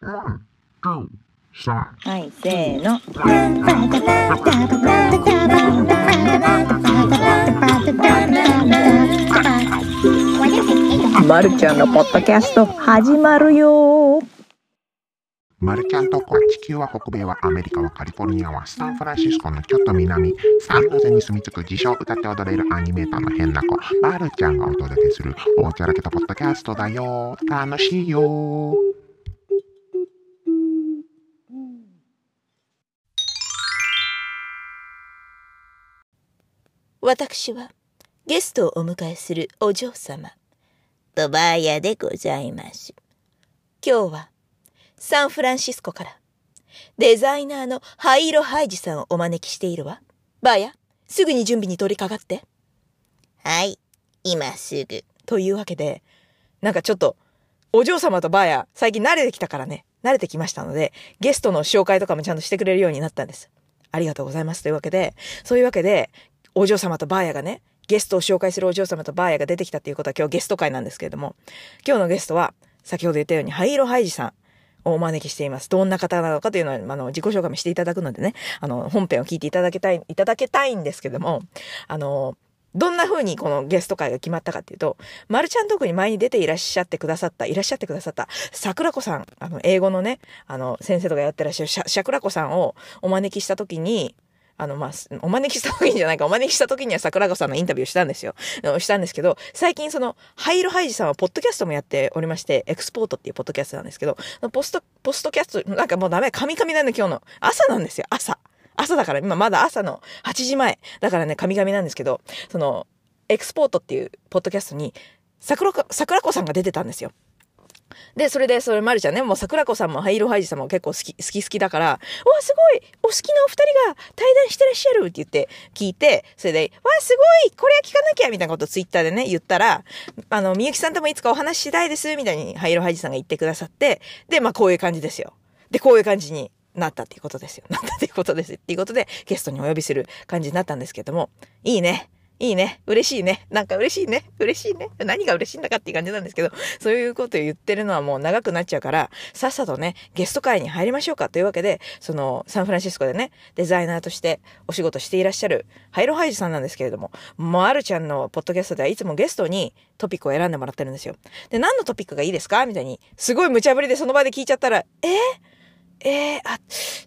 はい、せーの。まるちゃんのポッドキャスト始まるよ。マルちゃんとこは地球は北米はアメリカはカリフォルニアはサンフランシスコのちょっと南サンノゼに住み着く自称歌って踊れるアニメーターの変な子。マルちゃんがお届けするおちゃらけたポッドキャストだよ。楽しいよ。私はゲストをお迎えするお嬢様とバーヤでございます。今日はサンフランシスコからデザイナーのハイロハイジさんをお招きしているわ。バーヤ、すぐに準備に取り掛かって。はい、今すぐ。というわけで、なんかちょっとお嬢様とバーヤ、最近慣れてきたからね、慣れてきましたので、ゲストの紹介とかもちゃんとしてくれるようになったんです。ありがとうございます。というわけで、そういうわけで、お嬢様とバーヤがね、ゲストを紹介するお嬢様とバーヤが出てきたっていうことは今日ゲスト会なんですけれども、今日のゲストは、先ほど言ったように、ハイロハイジさんをお招きしています。どんな方なのかというのは、あの、自己紹介もしていただくのでね、あの、本編を聞いていただきたい、いただけたいんですけども、あの、どんな風にこのゲスト会が決まったかっていうと、マルちゃんトークに前に出ていらっしゃってくださった、いらっしゃってくださった、桜子さん、あの、英語のね、あの、先生とかやってらっしゃる桜子さんをお招きした時に、あの、まあ、お招きした時にじゃないか、お招きした時には桜子さんのインタビューしたんですよ。したんですけど、最近その、ハイロハイジさんはポッドキャストもやっておりまして、エクスポートっていうポッドキャストなんですけど、ポスト、ポストキャスト、なんかもうダメ、カミカミなんで今日の。朝なんですよ、朝。朝だから、今まだ朝の8時前。だからね、カミカミなんですけど、その、エクスポートっていうポッドキャストに、桜子、桜子さんが出てたんですよ。で、それで、それ、まるちゃんね、もう桜子さんもハイロハイジさんも結構好き、好き好きだから、わ、すごいお好きなお二人が対談してらっしゃるって言って聞いて、それで、わ、すごいこれは聞かなきゃみたいなことツイッターでね、言ったら、あの、みゆきさんともいつかお話ししたいですみたいにハイロハイジさんが言ってくださって、で、まあこういう感じですよ。で、こういう感じになったっていうことですよ。なったっていうことです。っていうことで、ゲストにお呼びする感じになったんですけども、いいね。いいね。嬉しいね。なんか嬉しいね。嬉しいね。何が嬉しいんだかっていう感じなんですけど、そういうことを言ってるのはもう長くなっちゃうから、さっさとね、ゲスト会に入りましょうかというわけで、その、サンフランシスコでね、デザイナーとしてお仕事していらっしゃる、ハイロハイジさんなんですけれども、まるちゃんのポッドキャストではいつもゲストにトピックを選んでもらってるんですよ。で、何のトピックがいいですかみたいに、すごい無茶ぶりでその場で聞いちゃったら、えーえー、あ、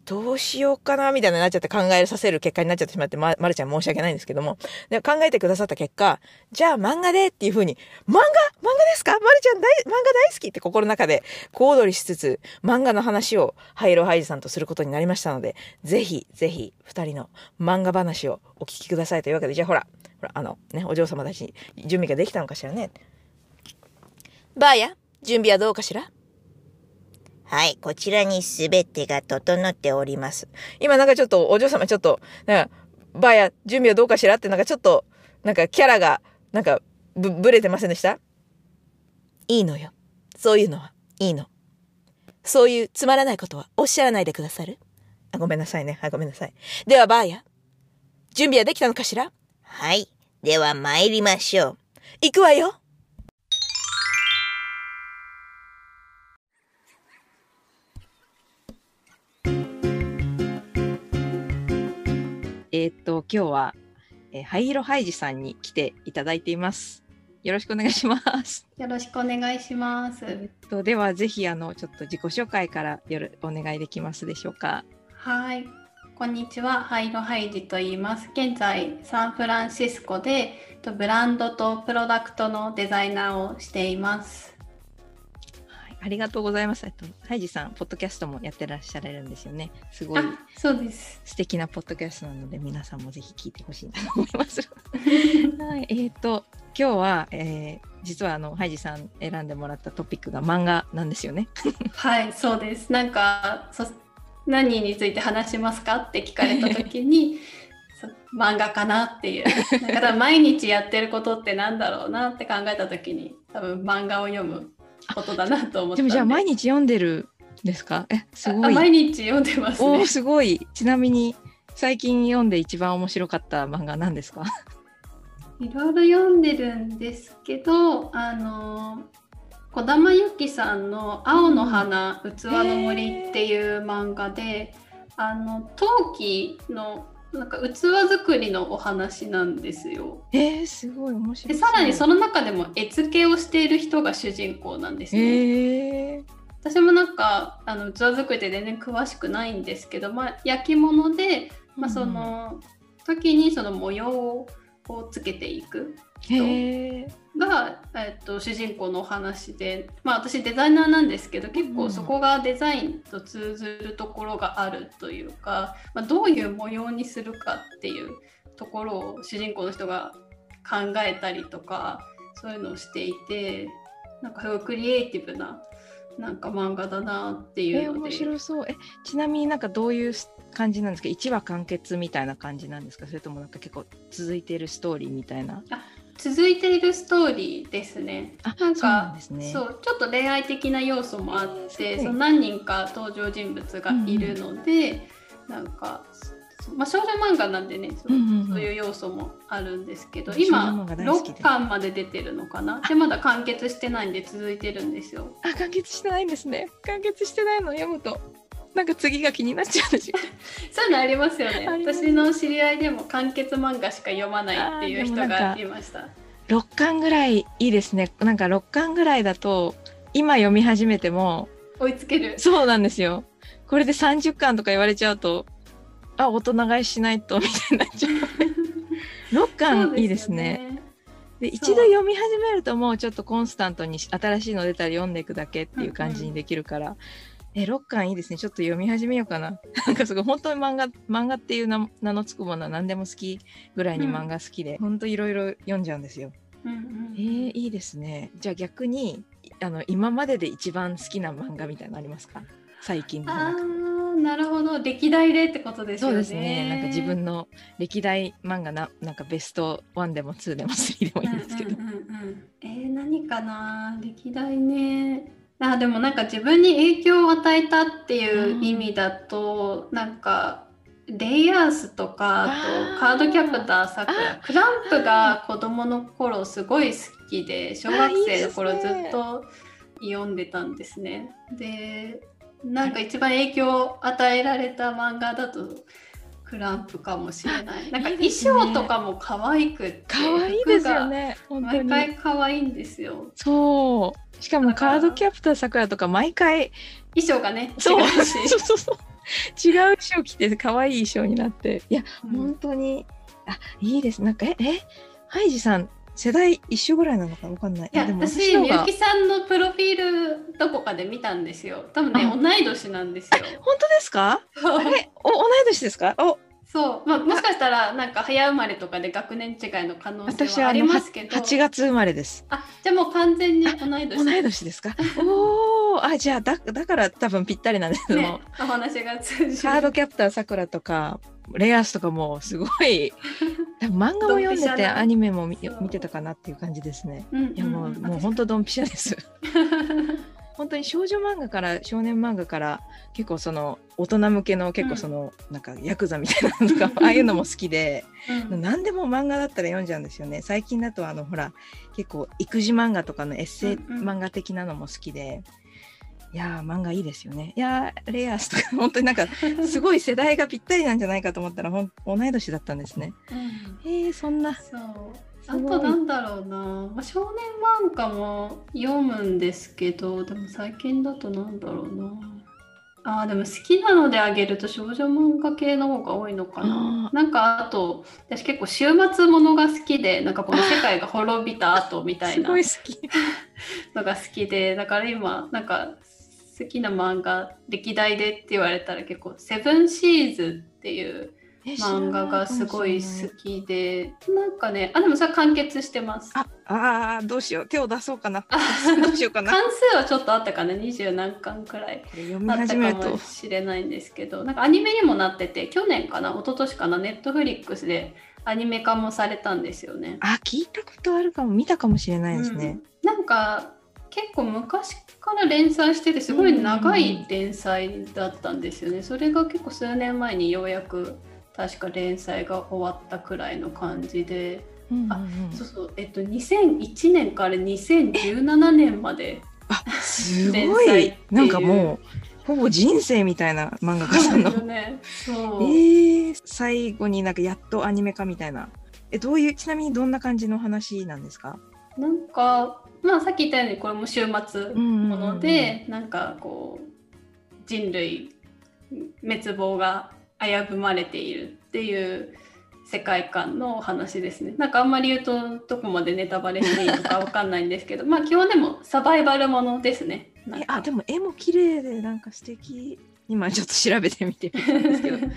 どうしようかな、みたいになっちゃって考えさせる結果になっちゃってしまって、ま、まるちゃん申し訳ないんですけども。で考えてくださった結果、じゃあ漫画でっていう風に、漫画漫画ですか？まるちゃん大、漫画大好きって心の中で小躍りしつつ、漫画の話をハイロハイジさんとすることになりましたので、ぜひ、ぜひ、二人の漫画話をお聞きくださいというわけで、じゃあほら、ほら、あの、ね、お嬢様たち、準備ができたのかしらね。バーヤ、準備はどうかしら？はい、こちらにすべてが整っております。今なんかちょっと、お嬢様ちょっと、なんか、バーや準備はどうかしらってなんかちょっと、なんかキャラが、なんか、ぶ、ぶれてませんでした？いいのよ。そういうのは、いいの。そういうつまらないことはおっしゃらないでくださる？あ、ごめんなさいね。はい、ごめんなさい。では、バーや準備はできたのかしら？はい。では参りましょう。行くわよ。えー、っと、今日は、えー、ハイロハイジさんに来ていただいています。よろしくお願いします。よろしくお願いします。えっと、では、ぜひ、あの、ちょっと自己紹介からよろお願いできますでしょうか。はい。こんにちは、ハイロハイジと言います。現在、サンフランシスコでブランドとプロダクトのデザイナーをしています。ありがとうございます。えっと、ハイジさん、ポッドキャストもやってらっしゃるんですよね。すごい。そうです。素敵なポッドキャストなので、皆さんもぜひ聞いてほしいなと思います。はい、えっ、ー、と、今日は、えー、実はあのハイジさん選んでもらったトピックが漫画なんですよね。はい、そうです。なんか、そ何について話しますかって聞かれた時に。漫画かなっていうだから毎日やってることってなんだろうなって考えた時に多分漫画を読むことだなと思ってで。もじゃあ毎日読んでるんですか？えすごい。毎日読んでます、ね、おすごい。ちなみに最近読んで一番面白かった漫画何ですか？いろいろ読んでるんですけどあの児玉由紀さんの「青の花、器の森」っていう漫画で、あの陶器のなんか器作りのお話なんですよ。えー、すごい面白い。でさらにその中でも絵付けをしている人が主人公なんですね。えー、私もなんかあの器作りって全然詳しくないんですけど、まあ、焼き物で、まあ、その時にその模様をつけていくが、えっと、主人公のお話で、まあ、私デザイナーなんですけど結構そこがデザインと通ずるところがあるというか、まあ、どういう模様にするかっていうところを主人公の人が考えたりとかそういうのをしていてなんかすごいクリエイティブななんか漫画だなっていうので。白そう。え、ちなみになんかどういう感じなんですか？一話完結みたいな感じなんですか？それともなんか結構続いているストーリーみたいな？続いているストーリーですね。あ、なんか。そうちょっと恋愛的な要素もあって、その何人か登場人物がいるので、なんか、そまあ、少女漫画なんでねそう,、うんうんうんそういう要素もあるんですけど今漫画大好きで6巻まで出てるのかな？でまだ完結してないんで続いてるんですよ。あ、完結してないんですね。完結してないの読むと。なんか次が気になっちゃうんですよ。そういうのありますよね私の知り合いでも完結漫画しか読まないっていう人がいました。6巻ぐらいいいですね。なんか6巻ぐらいだと、今読み始めても、追いつけるそうなんですよ。これで30巻とか言われちゃうと、あ、大人買いしないと、みたいになっちゃう。6巻いいですね。でそう一度読み始めるともうちょっとコンスタントに新しいの出たら読んでいくだけっていう感じにできるから、え6巻いいですね。ちょっと読み始めようかな。なんかすごい本当に漫画漫画っていう名名のつくものは何でも好きぐらいに漫画好きで、本当いろいろ読んじゃうんですよ。うんうんえー、いいですね。じゃあ逆にあの今までで一番好きな漫画みたいなのありますか？最近のあ中ーなるほど。歴代でってことですよね。そうですね。なんか自分の歴代漫画ななんかベスト1でも2でも3でもいいんですけど、うんうんうんうん。えー、何かな？歴代ねあでもなんか自分に影響を与えたっていう意味だと、なんかレイヤースとかあとカードキャプターさく。らクランプが子供の頃すごい好きで小学生の頃ずっと読んでたんですね。でなんか一番影響を与えられた漫画だとクランプかもしれない。なんか衣装とかも可愛くって可愛いですよね。毎に。回可愛いんですよ。そう。しかもカードキャプターさくらとか毎回。衣装がね、そう。そうそうそう。違う衣装着て可愛い衣装になって。いや、うん。本当に。あいいです。なんかええ？ハイジさん世代一緒ぐらいなのかわかんない。いや、でも私、みゆきさんのプロフィールどこかで見たんですよ。多分ね、あ。同い年なんですよ。本当ですか？あれ？お同い年ですか？おそう、まあ、もしかしたら、なんか早生まれとかで学年違いの可能性はありますけど。8月生まれですあ、じゃあもう完全に同い年。同い年ですかおおあじゃあだだから多分ぴったりなんですけど、ね、お話が通じる。カードキャプターさくらとかレアスとかもすごい 漫画も読んでてアニメも見てたかなっていう感じですね。うんうんうん、いやもうもう本当ドンピシャです。本当に少女漫画から少年漫画から結構その大人向けの結構その、なんかヤクザみたいなのとか ああいうのも好きで、うん何でも漫画だったら読んじゃうんですよね。最近だとあのほら結構育児漫画とかのエッセイうんうん漫画的なのも好きで。いやー漫画いいですよね。いやーレアスとか本当になんかすごい世代がぴったりなんじゃないかと思ったらほん同い年だったんですね。うんえー、そんなそう。あとなんだろうな、まあ、少年漫画も読むんですけどでも最近だとなんだろうな。あーでも好きなのであげると少女漫画系の方が多いのかな。あなんかあと私結構週末ものが好きでなんかこの世界が滅びた後みたい すなごい好き。のが好きでだから今なんか好きな漫画歴代でって言われたら結構「セブンシーズ」っていう漫画がすごい好きで。なんかねあでもそれは完結してます。ああーどうしよう。手を出そうかな。どうしようかな。関数はちょっとあったかな二十何巻くらいあったかもしれないんですけど。なんかアニメにもなってて去年かな一昨年かなネットフリックスでアニメ化もされたんですよね。あ聞いたことあるかも。見たかもしれないですね、うん。なんか結構昔から連載しててすごい長い連載だったんですよね。それが結構数年前にようやく確か連載が終わったくらいの感じで、うんうんうんそうそうえっと2001年から2017年まであ、すごい。なんかもう、ほぼ人生みたいな漫画家さんのね。そう。えー、最後になんかやっとアニメ化みたいな。え、どういう、ちなみにどんな感じの話なんですか？なんか、まあさっき言ったようにこれも週末もので、うんなんかこう人類滅亡が危ぶまれているっていう世界観のお話ですね。なんかあんまり言うとどこまでネタバレしていいのかわかんないんですけど、まあ基本でもサバイバルものですね。え、かあ、でも絵も綺麗でなんか素敵。今ちょっと調べてみてみたんですけど。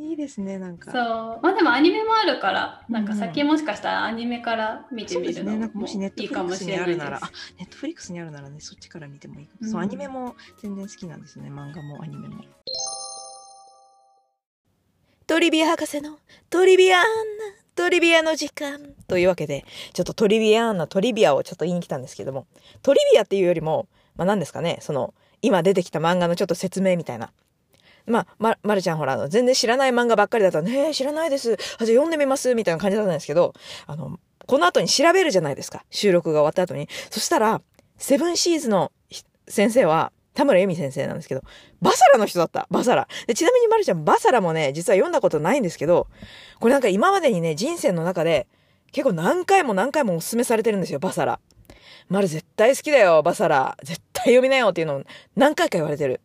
いいですね、なんか。そうまあでもアニメもあるからなんかうん先もしかしたらアニメから見て。みるのもしネットもいいフリックスかもしれないですにあるなら、あ、ネットフリックスにあるならね、そっちから見てもいいかも。うんそう、アニメも全然好きなんですね。漫画もアニメも。トリビア博士のトリビアンナ、トリビアの時間。というわけで、ちょっとトリビアンナ、トリビアをちょっと言いに来たんですけども、トリビアっていうよりも、まあ何ですかね、その、今出てきた漫画のちょっと説明みたいな。まあ、ま、まるちゃんほら、あの、全然知らない漫画ばっかりだったら、ね、知らないです。あ、じゃあ読んでみます。みたいな感じだったんですけど、あの、この後に調べるじゃないですか。収録が終わった後に。そしたら、セブンシーズの先生は、田村由美先生なんですけど、バサラの人だった。バサラ。でちなみにまるちゃん、バサラもね、実は読んだことないんですけど、これなんか今までにね、人生の中で、結構何回も何回もお勧めされてるんですよ、バサラ。まる絶対好きだよ、バサラ。絶対読みなよっていうのを何回か言われてる。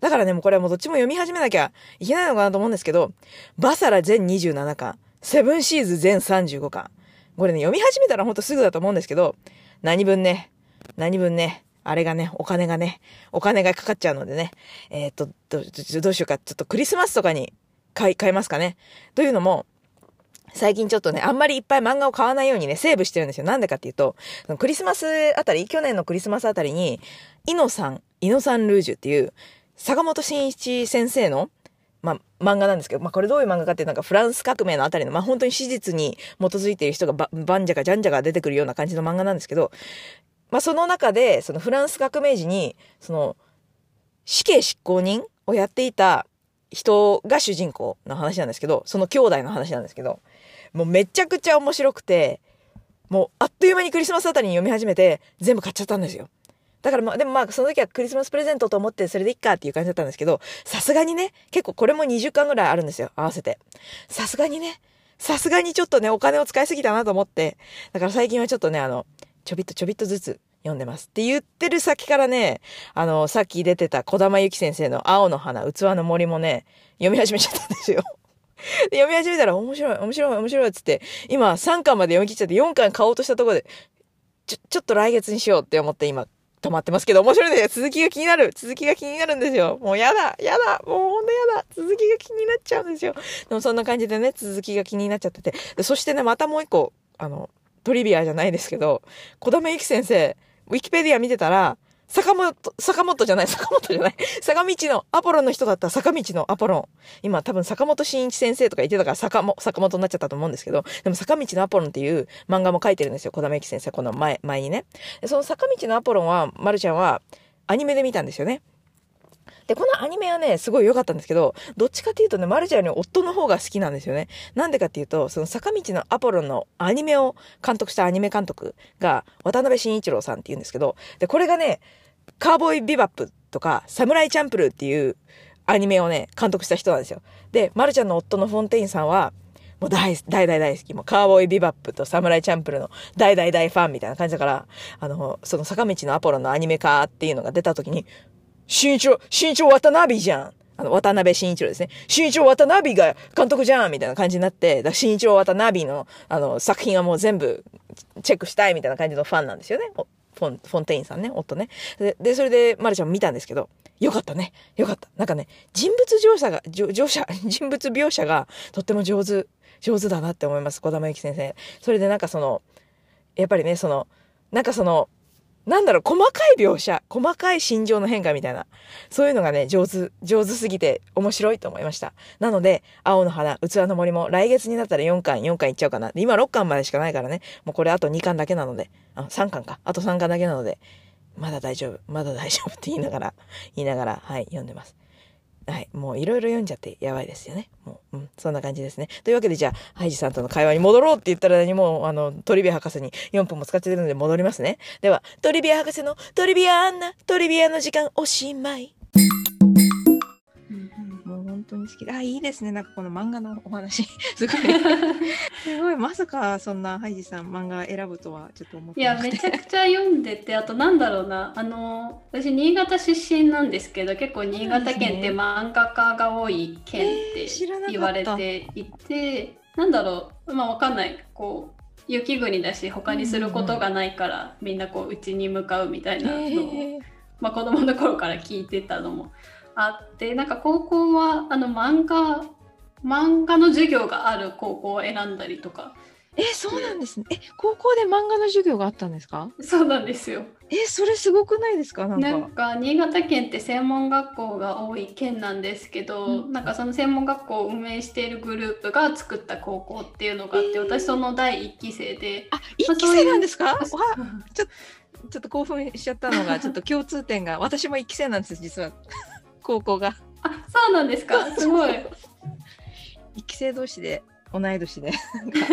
だからね、もうこれはもうどっちも読み始めなきゃいけないのかなと思うんですけど、バサラ全27巻、セブンシーズ全35巻。これね、読み始めたらほんとすぐだと思うんですけど、何分ね、何分ね、あれがね、お金がね、お金がかかっちゃうのでね、えーっと、どどどうしようか、ちょっとクリスマスとかに買い、買いますかね。というのも、最近ちょっとね、あんまりいっぱい漫画を買わないようにね、セーブしてるんですよ。なんでかっていうと、クリスマスあたり、去年のクリスマスあたりに、イノさん、イノさんルージュっていう、坂本慎一先生の、まあ、漫画なんですけど、まあ、これどういう漫画かっていうなんかフランス革命のあたりの、まあ、本当に史実に基づいている人がば、ばんじゃかじゃんじゃか出てくるような感じの漫画なんですけど、まあ、その中で、そのフランス革命時に、その、死刑執行人をやっていた人が主人公の話なんですけど、その兄弟の話なんですけど、もうめちゃくちゃ面白くて、もうあっという間にクリスマスあたりに読み始めて、全部買っちゃったんですよ。だからまあ、でもまあ、その時はクリスマスプレゼントと思ってそれでいっかっていう感じだったんですけど、さすがにね、結構これも20巻ぐらいあるんですよ、合わせて。さすがにね、さすがにちょっとね、お金を使いすぎたなと思って、だから最近はちょっとね、あの、ちょびっとちょびっとずつ読んでます。って言ってる先からね、あの、さっき出てた小玉ゆき先生の青の花、器の森もね、読み始めちゃったんですよ。で読み始めたら面白い、面白い、面白いっつって、今3巻まで読み切っちゃって4巻買おうとしたところで、ちょ、ちょっと来月にしようって思って今止まってますけど、面白いです。続きが気になる。続きが気になるんですよ。もうやだ、やだ、もうほんとやだ。続きが気になっちゃうんですよ。でもそんな感じでね、続きが気になっちゃってて。でそしてね、またもう一個、あの、トリビアじゃないですけど、小玉ゆき先生、ウィキペディア見てたら、坂本、坂本じゃない、坂本じゃない。坂道のアポロンの人だった坂道のアポロン。今多分坂本慎一先生とか言ってたから坂も、坂本になっちゃったと思うんですけど、でも坂道のアポロンっていう漫画も書いてるんですよ。小玉ゆき先生、この前、前にね。その坂道のアポロンは、まるちゃんはアニメで見たんですよね。で、このアニメはね、すごい良かったんですけど、どっちかっていうとね、マルちゃんより夫の方が好きなんですよね。なんでかっていうと、その坂道のアポロのアニメを監督したアニメ監督が、渡辺慎一郎さんって言うんですけど、で、これがね、カーボーイビバップとか、サムライチャンプルーっていうアニメをね、監督した人なんですよ。で、マルちゃんの夫のフォンテインさんは、もう大、大大大好き。もうカーボーイビバップとサムライチャンプルの大大大ファンみたいな感じだから、あの、その坂道のアポロのアニメ化っていうのが出た時に、新一郎、新一郎渡辺じゃん。あの、渡辺新一郎ですね。新一郎渡辺が監督じゃんみたいな感じになって、だ新一郎渡辺の、あの、作品はもう全部チェックしたいみたいな感じのファンなんですよね。フォン、フォンテインさんね、夫ね。で、でそれで、まるちゃん見たんですけど、よかったね。よかった。なんかね、人物描写が、じょ描写、人物描写がとっても上手、上手だなって思います。小玉ゆき先生。それでなんかその、やっぱりね、その、なんかその、なんだろう、細かい描写、細かい心情の変化みたいな、そういうのがね、上手、上手すぎて面白いと思いました。なので、青の花、器の森も来月になったら4巻、4巻いっちゃうかな。で今6巻までしかないからね、もうこれあと2巻だけなので、あ、3巻か。あと3巻だけなので、まだ大丈夫、まだ大丈夫って言いながら、言いながら、はい、読んでます。はい。もういろいろ読んじゃってやばいですよね。もう、うん。そんな感じですね。というわけでじゃあ、ハイジさんとの会話に戻ろうって言ったら何も、あの、トリビア博士に4分も使ってるので戻りますね。では、トリビア博士のトリビアアンナ、トリビアの時間おしまい。当に好きで。あ、いいですね。なんかこの漫画のお話。すごい。すごい。まさかそんなハイジさん漫画選ぶとはちょっと思っいやてなくて。めちゃくちゃ読んでてあとなんだろうなあの私新潟出身なんですけど結構新潟県って漫画家が多い県って言われていて、なんだろうまあわかんないこう雪国だし他にすることがないから、みんなこう家に向かうみたいなのを、えーまあ、子供の頃から聞いてたのもあってなんか高校はあの漫画漫画の授業がある高校を選んだりとかえ、そうなんですね。え、高校で漫画の授業があったんですか？そうなんですよ。え、それすごくないですか？なんか。なんか新潟県って専門学校が多い県なんですけど、うんなんかその専門学校を運営しているグループが作った高校っていうのがあって、えー私その第一期生で。あ、一期生なんですか？わあちょっと興奮しちゃったのが、ちょっと共通点が、私も一期生なんです、実は。高校が。あそうなんですか？すごい。一期生同士で、同い年で。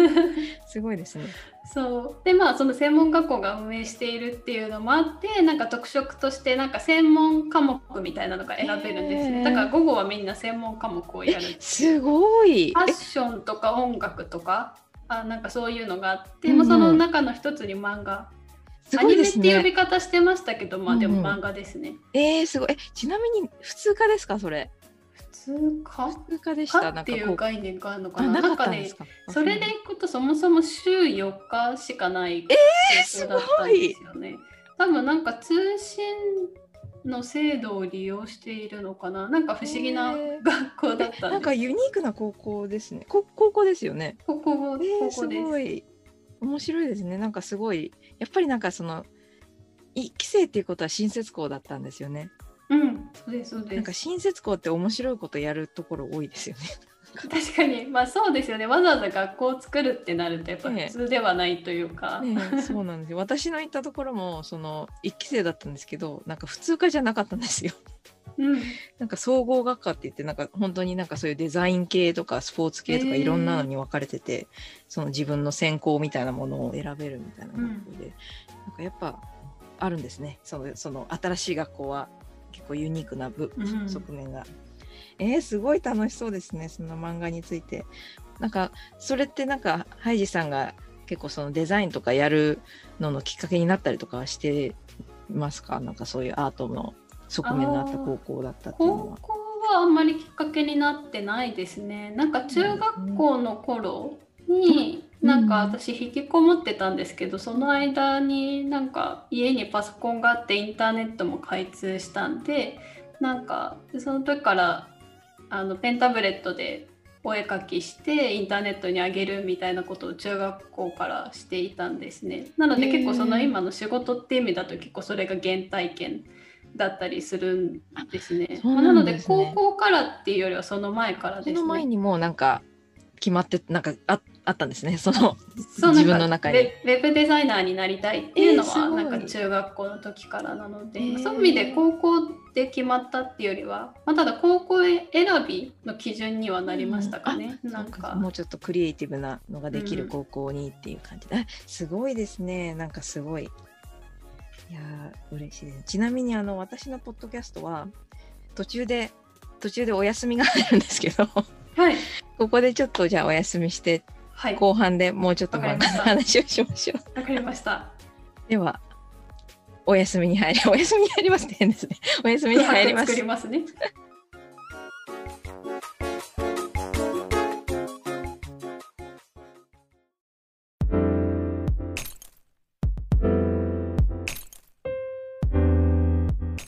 すごいですね。そうでまあその専門学校が運営しているっていうのもあってなんか特色としてなんか専門科目みたいなのが選べるんですねだから午後はみんな専門科目をやるすごい。ファッションとか音楽とか？あなんかそういうのがあって、うんうその中の一つに漫画すアニメっごいですね。て呼び方してましたけどまあでうんうんも漫画ですね、えー、すごい。え、ちなみに普通科ですか、それ？普通科？普通科でした？かっていう。概念があるのかあ、ななんか？ね。それでいくとそもそも週4日しかないー高校だったんですよね。多分なんか通信の制度を利用しているのかな？なんか不思議な学校だったなんんか。ユニークな高校ですね。こ高校ですよね。高校えー、す高校です。ごい面白いですね。なんかすごいやっぱりなんかその一期生っていうことは新設校だったんですよね。うん、そうですそうなんかです。新設校って面白いことやるところ多いですよね。確かにまあそうですよね。わざわざ学校を作るってなるとやっぱね普通ではないというか。ねえそうなんですよ。私の行ったところもその一期生だったんですけど、なんか普通科じゃなかったんですよ。うん。なんか総合学科って言ってなんか本当になんかそういうデザイン系とかスポーツ系とかいろんなのに分かれてて、その自分の専攻みたいなものを選べるみたいな学校で、なんかやっぱあるんですね。そのその新しい学校は結構ユニークな部、うん側面が。えー、すごい楽しそうですね。その漫画について。なんかそれってなんかハイジさんが結構そのデザインとかやるののきっかけになったりとかはしてますか？なんかそういうアートの側面があった高校だったっていうのは。高校はあんまりきっかけになってないですね。なんか中学校の頃に、うんなんか私引きこもってたんですけど、その間になんか家にパソコンがあってインターネットも開通したんで、なんかその時からあのペンタブレットでお絵描きしてインターネットに上げるみたいなことを中学校からしていたんですね。なので結構その今の仕事って意味だと結構それが原体験だったりするんですね。そうまあなので高校からっていうよりはその前からですその前ね。にもうなんか決まってなんかああったんですね。その自分の中に。ウェブデザイナーになりたいっていうのえーなんか中学校の時からなので、へー。そういう意味で高校で決まったっていうよりは、まあ、ただ高校選びの基準にはなりましたかね。ななん。んか。か。もうちょっとクリエイティブなのができるうん。高校にっていう感じ。で、あすごいですね。なんかすごい。いやー嬉しいです。ちなみにあの私のポッドキャストは途中で途中でお休みが入るんですけどはいここでちょっとじゃあお休みしてはいわ後半でもうちょっと話をしましょうかりました。ではお休みに入りお休みに入りますって変ですねお休みに入ります作りますね。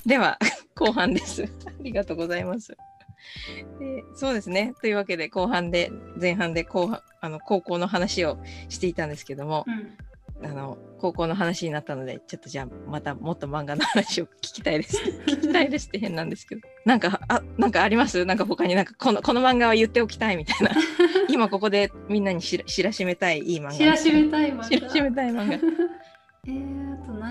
では後半です。ありがとうございます。でそうですね。というわけで後半で前半で後半あの高校の話をしていたんですけども、うん、あの高校の話になったのでちょっとじゃあまたもっと漫画の話を聞きたいです。聞きたいですって変なんですけど、なんかあなんかあります？なんか他になんかこのこの漫画は言っておきたいみたいな。今ここでみんなに知ら知らしめたいいい漫画。知らしめたい漫画。知らしめたい漫画。えー、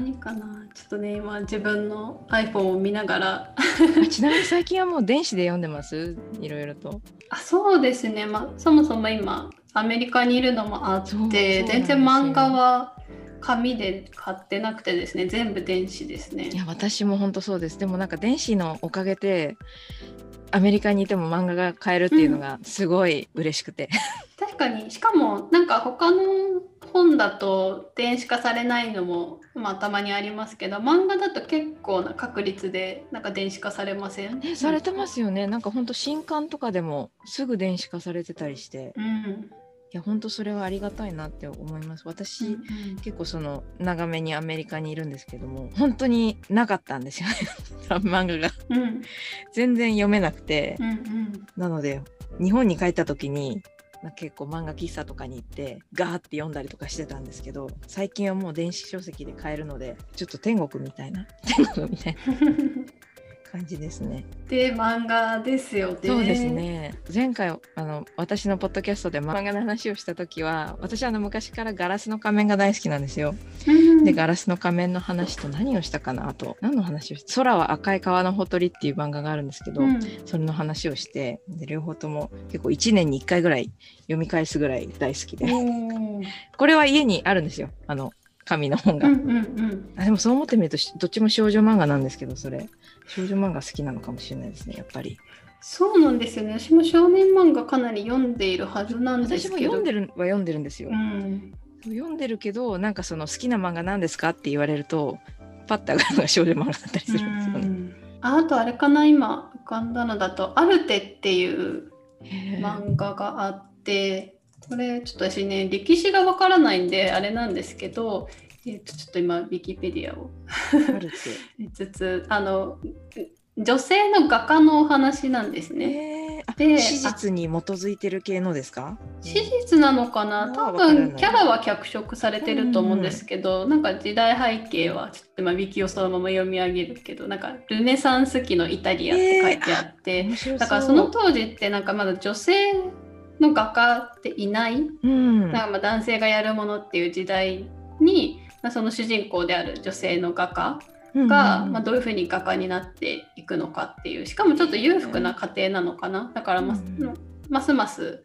何何かな？ちょっとね今自分の iPhone を見ながら。あ ちなみに最近はもう電子で読んでます？いろいろと。あそうですね、まあ、そもそも今アメリカにいるのもあって全然漫画は紙で買ってなくてですね。全部電子ですね。いや私も本当そうです。でもなんか電子のおかげでアメリカにいても漫画が買えるっていうのがすごい嬉しくて、確かに。しかもなんか他の本だと電子化されないのも、まあ、たまにありますけど漫画だと結構な確率でなんか電子化されません？ね、されてますよね。なんか本当新刊とかでもすぐ電子化されてたりして。うん、いや本当それはありがたいなって思います。私、うん結構その長めにアメリカにいるんですけども本当になかったんですよね。漫画が。うん。全然読めなくて、うんうん。なので日本に帰った時にまあ結構漫画喫茶とかに行ってガーって読んだりとかしてたんですけど最近はもう電子書籍で買えるのでちょっと天国みたいな 天国みたいな感じですね。で漫画ですよね。そうですね前回あの私のポッドキャストで漫画の話をした時は私はあの昔からガラスの仮面が大好きなんですよ。うん。でガラスの仮面の話と何をしたかなあと。何の話をし空は赤い川のほとりっていう漫画があるんですけど、うん。それの話をしてで両方とも結構1年に1回ぐらい読み返すぐらい大好きで。うん これは家にあるんですよ。あの紙の本が、うんうん。あでもそう思ってみるとしどっちも少女漫画なんですけどそれ。少女漫画好きなのかもしれないですねやっぱり。そうなんですよね。私も少年漫画かなり読んでいるはずなんですけど。私も読んでるは読んでるんですよ、うん。読んでるけどなんかその好きな漫画なんですかって言われるとパッて上がるのが少女漫画だったりする。んですよね、うん。ああとあれかな今浮かんだのだと「アルテ」っていう漫画があってこれちょっと私ね歴史がわからないんであれなんですけど、えっとちょっと今ウィキペディアを見つつ。あの女性の画家のお話なんですね。史実に基づいてる系のですか？史実なのかな？多分キャラは脚色されてると思うんですけど、なんか時代背景はちょっと今ウィキをそのまま読み上げるけどなんかルネサンス期のイタリアって書いてあって、面白そう。だからその当時ってなんかまだ女性の画家っていない、うん。なんかまあ男性がやるものっていう時代に、まあ、その主人公である女性の画家が、まあ、どういうふうに画家になっていくのかっていうしかもちょっと裕福な家庭なのかな。だからます,、うん。ますます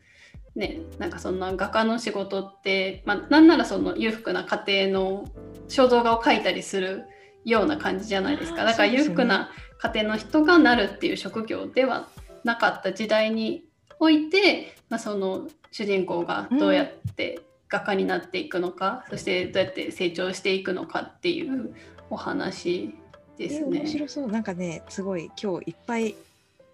ねなんかそんな画家の仕事って、まあ、なんならその裕福な家庭の肖像画を描いたりするような感じじゃないですか。だから裕福な家庭の人がなるっていう職業ではなかった時代において、まあ、その主人公がどうやって画家になっていくのか、そしてどうやって成長していくのかっていうお話ですえー面ね。白そう。なんかねすごい今日いっぱい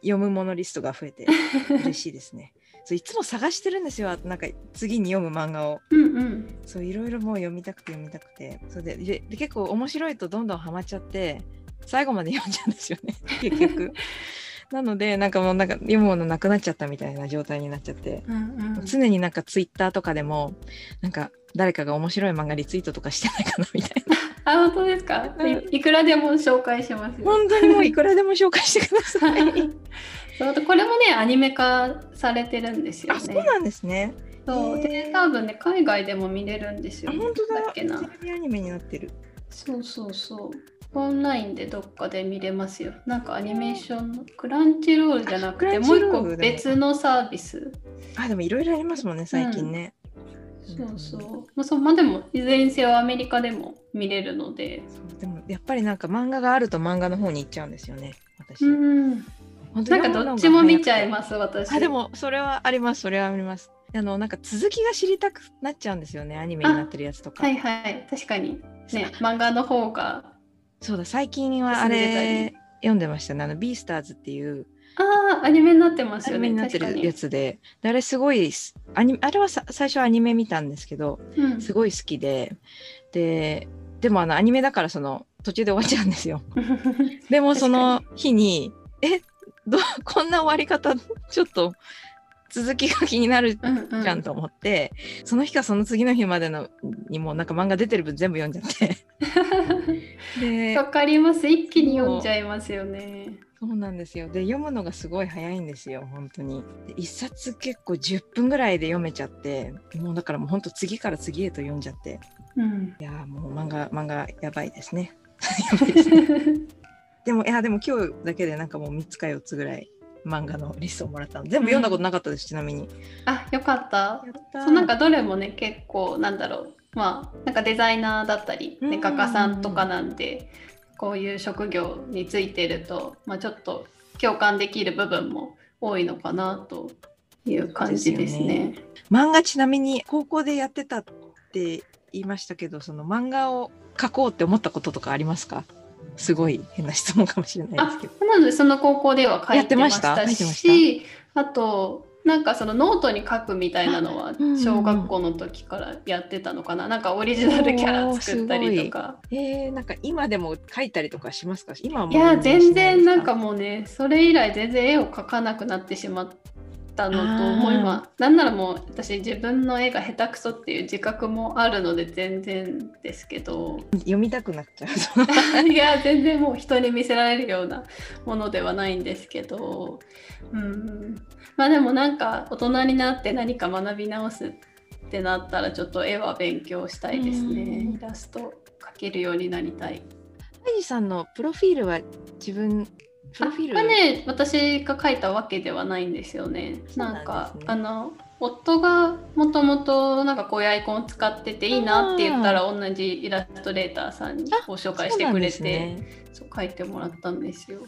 読むものリストが増えて 嬉しいですね。そういつも探してるんですよ。なんか次に読む漫画を。うんうん。そういろいろもう読みたくて読みたくて。それででで結構面白いとどんどんハマっちゃって最後まで読んじゃうんですよね。結局。なのでなんかもうなんか読むものなくなっちゃったみたいな状態になっちゃって。うんうん、常になんかツイッターとかでもなんか誰かが面白い漫画リツイートとかしてないかなみたいなあ、本当ですか、うんいいくらでも紹介しますよ。本当にもういくらでも紹介してくださいそうこれもね、アニメ化されてるんですよあそうね。なんですねそうで、多分ね、海外でも見れるんですよ、あ本当だっけなテ。レビアニメになってるそうそうそう。オンラインでどっかで見れますよ。なんかアニメーションのクランチロールじゃなくて、もう一個別のサービス。あでもいろいろありますもんね最近ね、そうそう。まあ、そうまあ、でも、いずれにせよアメリカでも見れるので。でもやっぱりなんか漫画があると漫画の方に行っちゃうんですよね私、うん。なんかどっちも見ちゃいますす、私。あでもそれはありますそれはありますあのなんか続きが知りたくなっちゃうんですよねアニメになってるやつとか、はいはい。確かに。ね、漫画の方が。そうだ最近はあれり読んでましたねあのビースターズっていうああ、アニメになってますアニメよね。になってるや。つでであれすごいすアニあれはさ最初アニメ見たんですけどうんすごい好きでででもあのアニメだからその途中で終わっちゃうんですよ でもその日にえどこんな終わり方ちょっと続きが気になるうんうんじゃんと思って、その日かその次の日までのにもなんか漫画出てる分全部読んじゃって でわかります。一気に読んじゃいますよね。そうなんですよで読むのがすごい早いんですよ本当にで一冊結構10分ぐらいで読めちゃってもうだからもう本当次から次へと読んじゃってうん。いやーもう漫画漫画やばいですね。ですねでもいやでも今日だけでなんかもう3つか4つぐらい漫画のリストをもらったの全部読んだことなかったです、ちなみに。あ、よかった。そうなんかどれもね結構なんだろうまあなんかデザイナーだったり、ね、うん画家さんとかなんでこういう職業についてると、まあ、ちょっと共感できる部分も多いのかなという感じですですよね。漫画ちなみに高校でやってたって言いましたけどその漫画を描こうって思ったこととかありますか？すごい変な質問かもしれないであすけど。なのでその高校では書いてましたしあとなんかそのノートに書くみたいなのは うんうん小学校の時からやってたのかな、なんかオリジナルキャラ作ったりとか。えー、なんか今でも描いたりとかしますか？今はもういや全然なんしかもうねそれ以来全然絵を描かなくなってしまったのともう今なんならもう私自分の絵が下手くそっていう自覚もあるので全然ですけど。読みたくなっちゃう。いや全然もう人に見せられるようなものではないんですけど。うん。まあでもなんか大人になって何か学び直すってなったらちょっと絵は勉強したいですね。うん。イラスト描けるようになりたい。ハイジさんのプロフィールは自分プロフィールあこれね私が書いたわけではないんですよね。なんかあの夫がもともとなんかこういうアイコンを使ってていいなって言ったら同じイラストレーターさんにご紹介してくれてそうねそう書いてもらったんですよ。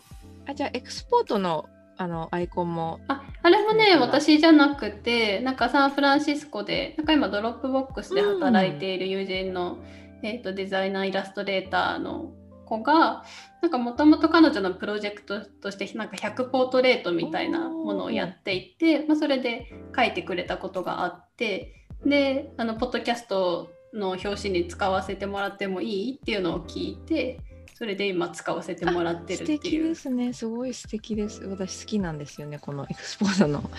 あじゃあエクスポートのあのアイコンもああれもね私じゃなくてなんかサンフランシスコでなんか今 Dropbox で働いている友人の、えー、とデザイナーイラストレーターの子がなんかもともと彼女のプロジェクトとしてなんか100ポートレートみたいなものをやっていて、まあ、それで書いてくれたことがあってであのポッドキャストの表紙に使わせてもらってもいいっていうのを聞いてそれで今使わせてもらってる素っていう。敵ですね。すごい素敵です。私好きなんですよね。このエクスポートの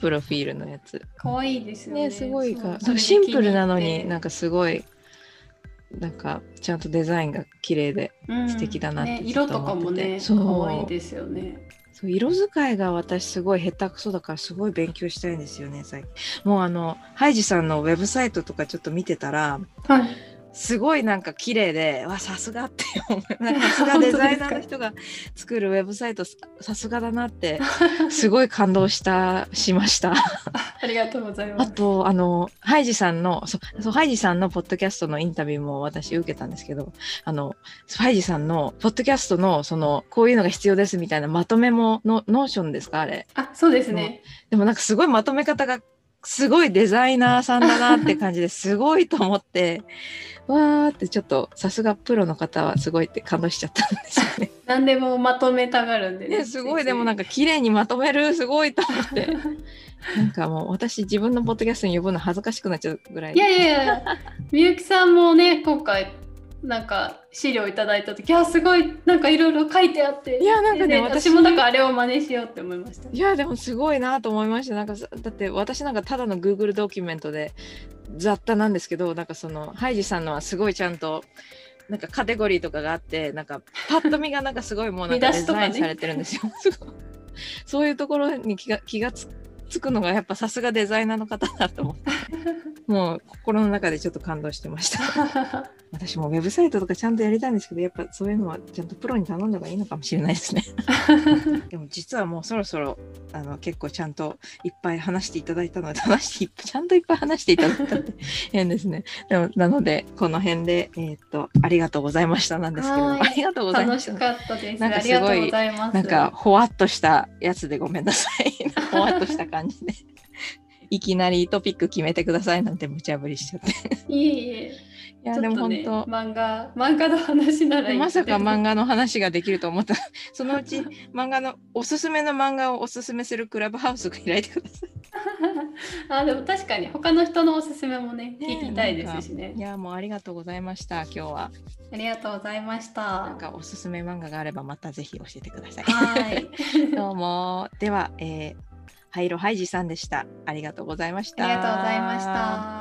プロフィールのやつ。可愛いですよね。ねすごいシンプルなのになんかすごいなんかちゃんとデザインが綺麗で素敵だなってっ色とと思っててかもね可愛いですよね。そう色使いが私すごい下手くそだからすごい勉強したいんですよね最近もうあのハイジさんのウェブサイトとかちょっと見てたらはい。すごいなんか綺麗でわさすがって 思うなんかさすがデザイナーの人が作るウェブサイトささすがだなってすごい感動したしました ありがとうございまあす。とあのハイジさんのそうハイジさんのポッドキャストのインタビューも私受けたんですけどあのハイジさんのポッドキャストのそのこういうのが必要ですみたいなまとめもの Notion ですかあれ？あ、そうですね。でもなんかすごいまとめ方がすごいデザイナーさんだなって感じですごいと思ってわーってちょっとさすがプロの方はすごいって感動しちゃったんですよね。何でもまとめたがるんでね。ねすごいでもなんか綺麗にまとめるすごいと思って なんかもう私自分のポッドキャストに呼ぶの恥ずかしくなっちゃうぐらいいやいやいや、みゆきさんもね、今回、なんか資料いただいた時、いや、すごい、なんかいろいろ書いてあって。いやなんかねで私私もなんかあれを真似しようって思いました。いやでもすごいなと思いましたなんかさだって私なんかただの Google ドキュメントで雑多なんですけどなんかそのハイジさんのはすごいちゃんとなんかカテゴリーとかがあってなんかパッと見がなんかすごいもうなんかデザインされてるんですよ。すごいそういうところに気が気がつつくのがやっぱさすがデザイナーの方だと思って もう心の中でちょっと感動してました。私もウェブサイトとかちゃんとやりたいんですけどやっぱそういうのはちゃんとプロに頼んだ方がいいのかもしれないですね。でも実はもうそろそろあの結構ちゃんといっぱい話していただいたので話してちゃんといっぱい話していただいたって変ですね。でもなのでこの辺でえーっとありがとうございましたなんですけれどありがとうございま楽しした。かったです。なんかすごい。なんかほわっとしたやつでごめんなさい。ほわっとした感じで。いきなりトピック決めてくださいなんて無茶ぶりしちゃって。いえいえ。いやでも本当、漫画、漫画の話ならまさか漫画。画の話ができると思った。そのうち漫画のおすすめの漫画をおすすめするクラブハウスが開いてください。あ、でも確かに他の人のおすすめもね、ね聞きたいですしねい。やもうありがとうございました今日は。ありがとうございました。なんかおすすめ漫画があればまたぜひ教えてください。はい。どうもでは、えー、ハイロハイジさんでした。ありがとうございました。ありがとうございました。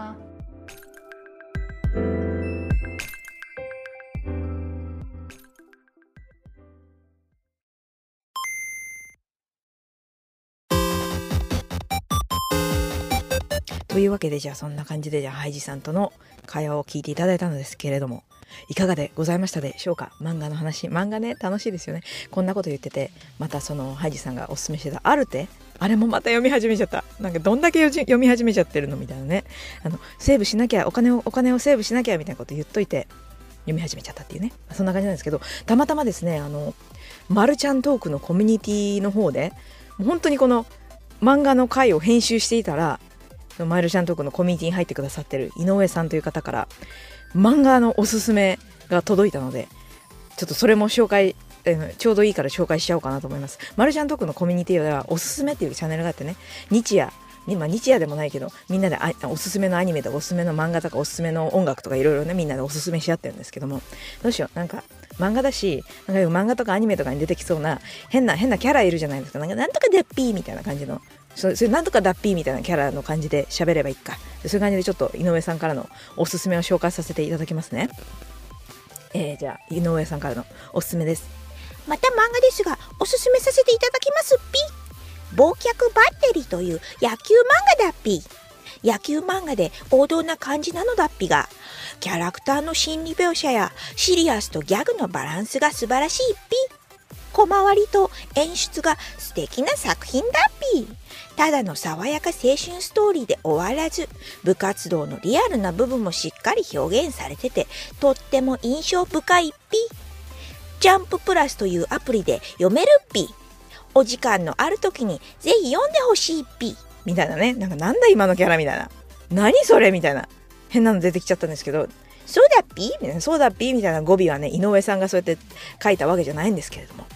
というわけで、じゃあそんな感じで、じゃあハイジさんとの会話を聞いていただいたのですけれども、いかがでございましたでしょうか？漫画の話。漫画ね、楽しいですよね。こんなこと言ってて、またそのハイジさんがおすすめしてたアルテあれもまた読み始めちゃった。なんかどんだけ読み始めちゃってるのみたいなね。あの、セーブしなきゃ、お金を、お金をセーブしなきゃみたいなこと言っといて、読み始めちゃったっていうね。そんな感じなんですけど、たまたまですね、あの、マルちゃんトークのコミュニティの方で、本当にこの漫画の回を編集していたら、マルちゃんトークのコミュニティに入ってくださってる井上さんという方から、漫画のおすすめが届いたので、ちょっとそれも紹介、えちょうどいいから紹介しちゃおうかなと思います。マルちゃんトークのコミュニティでは、おすすめっていうチャンネルがあってね、日夜、今日夜でもないけどみんなでおすすめのアニメとかおすすめの漫画とかおすすめの音楽とかいろいろねみんなでおすすめし合ってるんですけどもどうしようなんか漫画だしなんか漫画とかアニメとかに出てきそうな変な変なキャラいるじゃないですかなんかなんとかダッピーみたいな感じのそれなんとかダッピーみたいなキャラの感じで喋ればいいか。そういう感じでちょっと井上さんからのおすすめを紹介させていただきますね。えー、じゃあ井上さんからのおすすめです。また漫画ですがおすすめさせていただきます。ピ忘却バッテリーという野球漫画だっぴ野球漫画で王道な感じなのだっぴが。キャラクターの心理描写やシリアスとギャグのバランスが素晴らしい。っぴ小回りと演出が素敵な作品だっぴ。ただの爽やか青春ストーリーで終わらず部活動のリアルな部分もしっかり表現されててとっても印象深いっぴ。ジャンププラスというアプリで読めるっぴ。お時間のある時にぜひ読んでほしいっぴ。みたいなね。なんかなんだ今のキャラみたいな。何それみたいな。変なの出てきちゃったんですけど。そうだっぴ？みたいな。そうだっぴ？みたいな語尾はね井上さんがそうやって書いたわけじゃないんですけれども。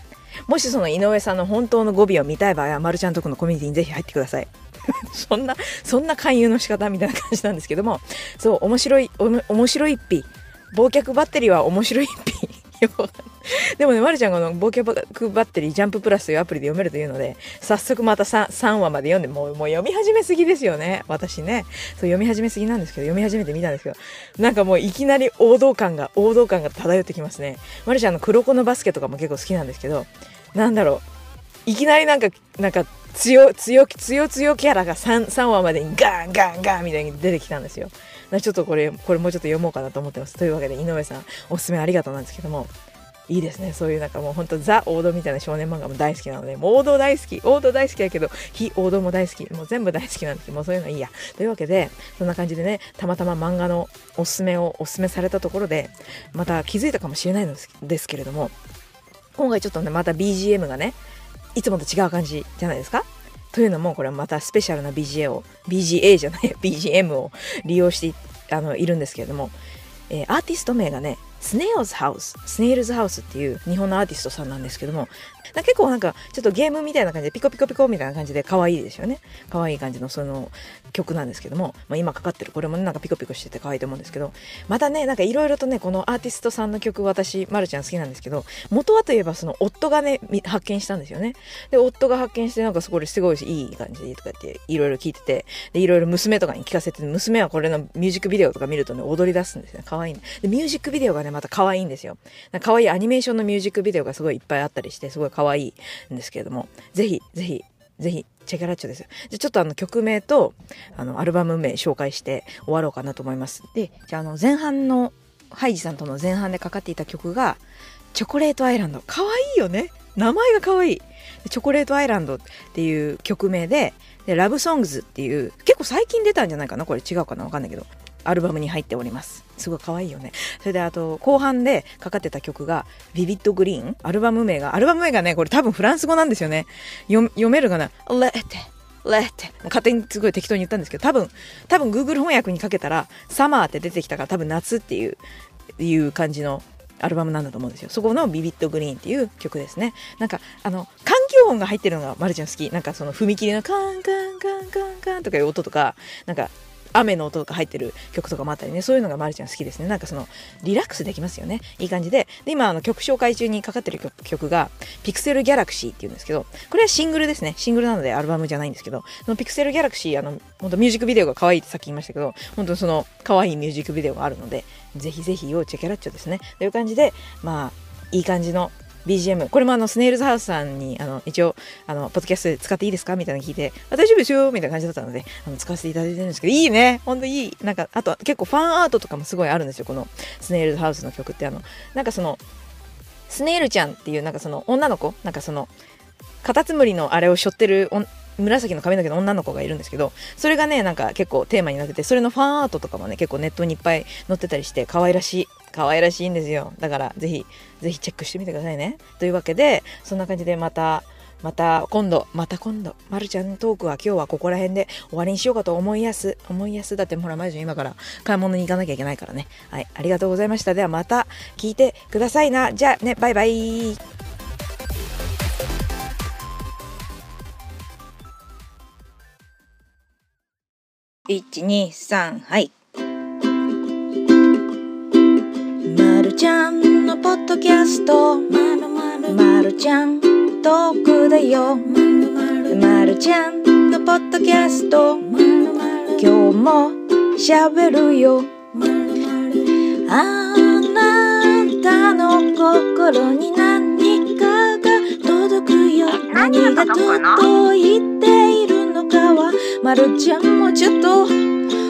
もしその井上さんの本当の語尾を見たい場合は、まるちゃんとこのコミュニティにぜひ入ってください。そんな、そんな勧誘の仕方みたいな感じなんですけども、そう、面白い、おも面白い一匹。忘却バッテリーは面白い一匹。でもね、まるちゃんがの忘却バッテリージャンププラスというアプリで読めるというので、早速また 3, 3話まで読んで、もうもう読み始めすぎですよね。私ね。そう読み始めすぎなんですけど、読み始めてみたんですけど、なんかもういきなり王道感が、王道感が漂ってきますね。まるちゃんの黒子のバスケとかも結構好きなんですけど、なんだろう。いきなりなんか、なんか強、強、強、強キャラが 3, 3話までにガンガンガンみたいに出てきたんですよ。ちょっとこれ、これもうちょっと読もうかなと思ってます。というわけで、井上さん、おすすめありがとうなんですけども、いいですね。そういうなんかもう本当ザ王道みたいな少年漫画も大好きなので、王道大好き。王道大好きだけど、非王道も大好き。もう全部大好きなんですけど、もうそういうのいいや。というわけで、そんな感じでね、たまたま漫画のおすすめをおすすめされたところで、また気づいたかもしれないのですけれども、今回ちょっとね、また BGM がね、いつもと違う感じじゃないですか？というのも、これはまたスペシャルな BGA を、BGA じゃない、BGM を利用してあのいるんですけれども、えー、アーティスト名がね、スネイルズハウス、スネイルズハウスっていう日本のアーティストさんなんですけども、結構なんかちょっとゲームみたいな感じでピコピコピコみたいな感じで可愛いですよね。可愛い感じのその曲なんですけども、まあ、今かかってるこれもねなんかピコピコしてて可愛いと思うんですけど、またね、なんかいろいろとね、このアーティストさんの曲私、まるちゃん好きなんですけど、元はといえばその夫がね、発見したんですよね。で、夫が発見してなんかそこですごいいい感じとかっていろいろ聞いてて、で、いろいろ娘とかに聞かせて、娘はこれのミュージックビデオとか見るとね、踊り出すんですよね。可愛い、で、ミュージックビデオがね、また可愛いんですよ。可愛いアニメーションのミュージックビデオがすごいいっぱいあったりして、すごい可愛いんですけれども、ぜひ、ぜひ、ぜひ、チェケラッチョですよ。じゃちょっとあの曲名と、あの、アルバム名紹介して終わろうかなと思います。で、じゃああの、前半の、ハイジさんとの前半でかかっていた曲が、チョコレートアイランド。かわいよね。名前がかわいい。チョコレートアイランドっていう曲名で、で、ラブソングズっていう、結構最近出たんじゃないかな？これ違うかな？わかんないけど。アルバムに入っております。すごい可愛いよね。それであと、後半でかかってた曲が、ビビッドグリーン。アルバム名が、アルバム名がね、これ多分フランス語なんですよね。読めるかな？レテ、レテ。勝手にすごい適当に言ったんですけど、多分、多分 Google 翻訳にかけたら、サマーって出てきたから多分夏っていう、いう感じのアルバムなんだと思うんですよ。そこのビビッドグリーンっていう曲ですね。なんか、あの、環境音が入ってるのがマルちゃん好き。なんかその踏切のカンカンカンカンカンとかいう音とか、なんか雨の音とか入ってる曲とかもあったりね、そういうのがまるちゃん好きですね。なんかその、リラックスできますよね。いい感じで。で、今、あの、曲紹介中にかかってる曲が、ピクセルギャラクシーっていうんですけど、これはシングルですね。シングルなのでアルバムじゃないんですけど、そのピクセルギャラクシー、あの、本当ミュージックビデオが可愛いってさっき言いましたけど、本当その、可愛いミュージックビデオがあるので、ぜひぜひ要チェケラッチョですね。という感じで、まあ、いい感じの BGM これもあのスネイルズハウスさんにあの一応あのポッドキャストで使っていいですかみたいなの聞いてあ大丈夫ですよみたいな感じだったのであの使わせていただいてるんですけどいいね。ほんといい。なんかあと結構ファンアートとかもすごいあるんですよこのスネイルズハウスの曲って。あのなんかそのスネイルちゃんっていうなんかその女の子？なんかそのカタツムリのあれを背負ってる紫の髪の毛の女の子がいるんですけどそれがねなんか結構テーマになっててそれのファンアートとかもね結構ネットにいっぱい載ってたりして可愛らしい可愛らしいんですよ。だからぜひぜひチェックしてみてくださいね。というわけでそんな感じでまたまた今度また今度まるちゃんトークは今日はここら辺で終わりにしようかと思いやす思いやすだってほらまるちゃん今から買い物に行かなきゃいけないからね。はいありがとうございました。ではまた聞いてくださいな。じゃあねバイバイ。123はい。るちゃんのポッドキャスト。まるまるまるちゃんトークだよ。まるまるまるちゃんのポッドキャスト。まるまる今日もしゃべるよ。まるまるあなたの心に何かが届くよ何が届いているのかは？まるちゃんもちょっと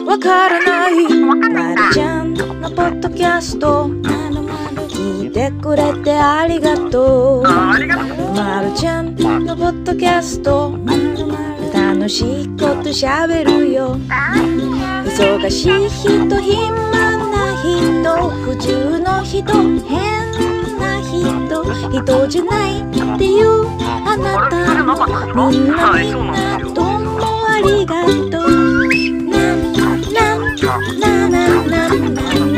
わからない。まるちゃんのポッドキャストてくれてありがとう。まるちゃんのポッドキャスト。楽しいことしゃべるよ。忙しい人暇な人普通の人変な人人じゃないっていうあなた。もみんなみんなどうもありがとう。なんなんななななな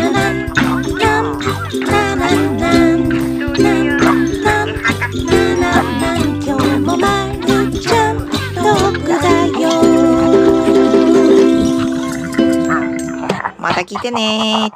聞いてね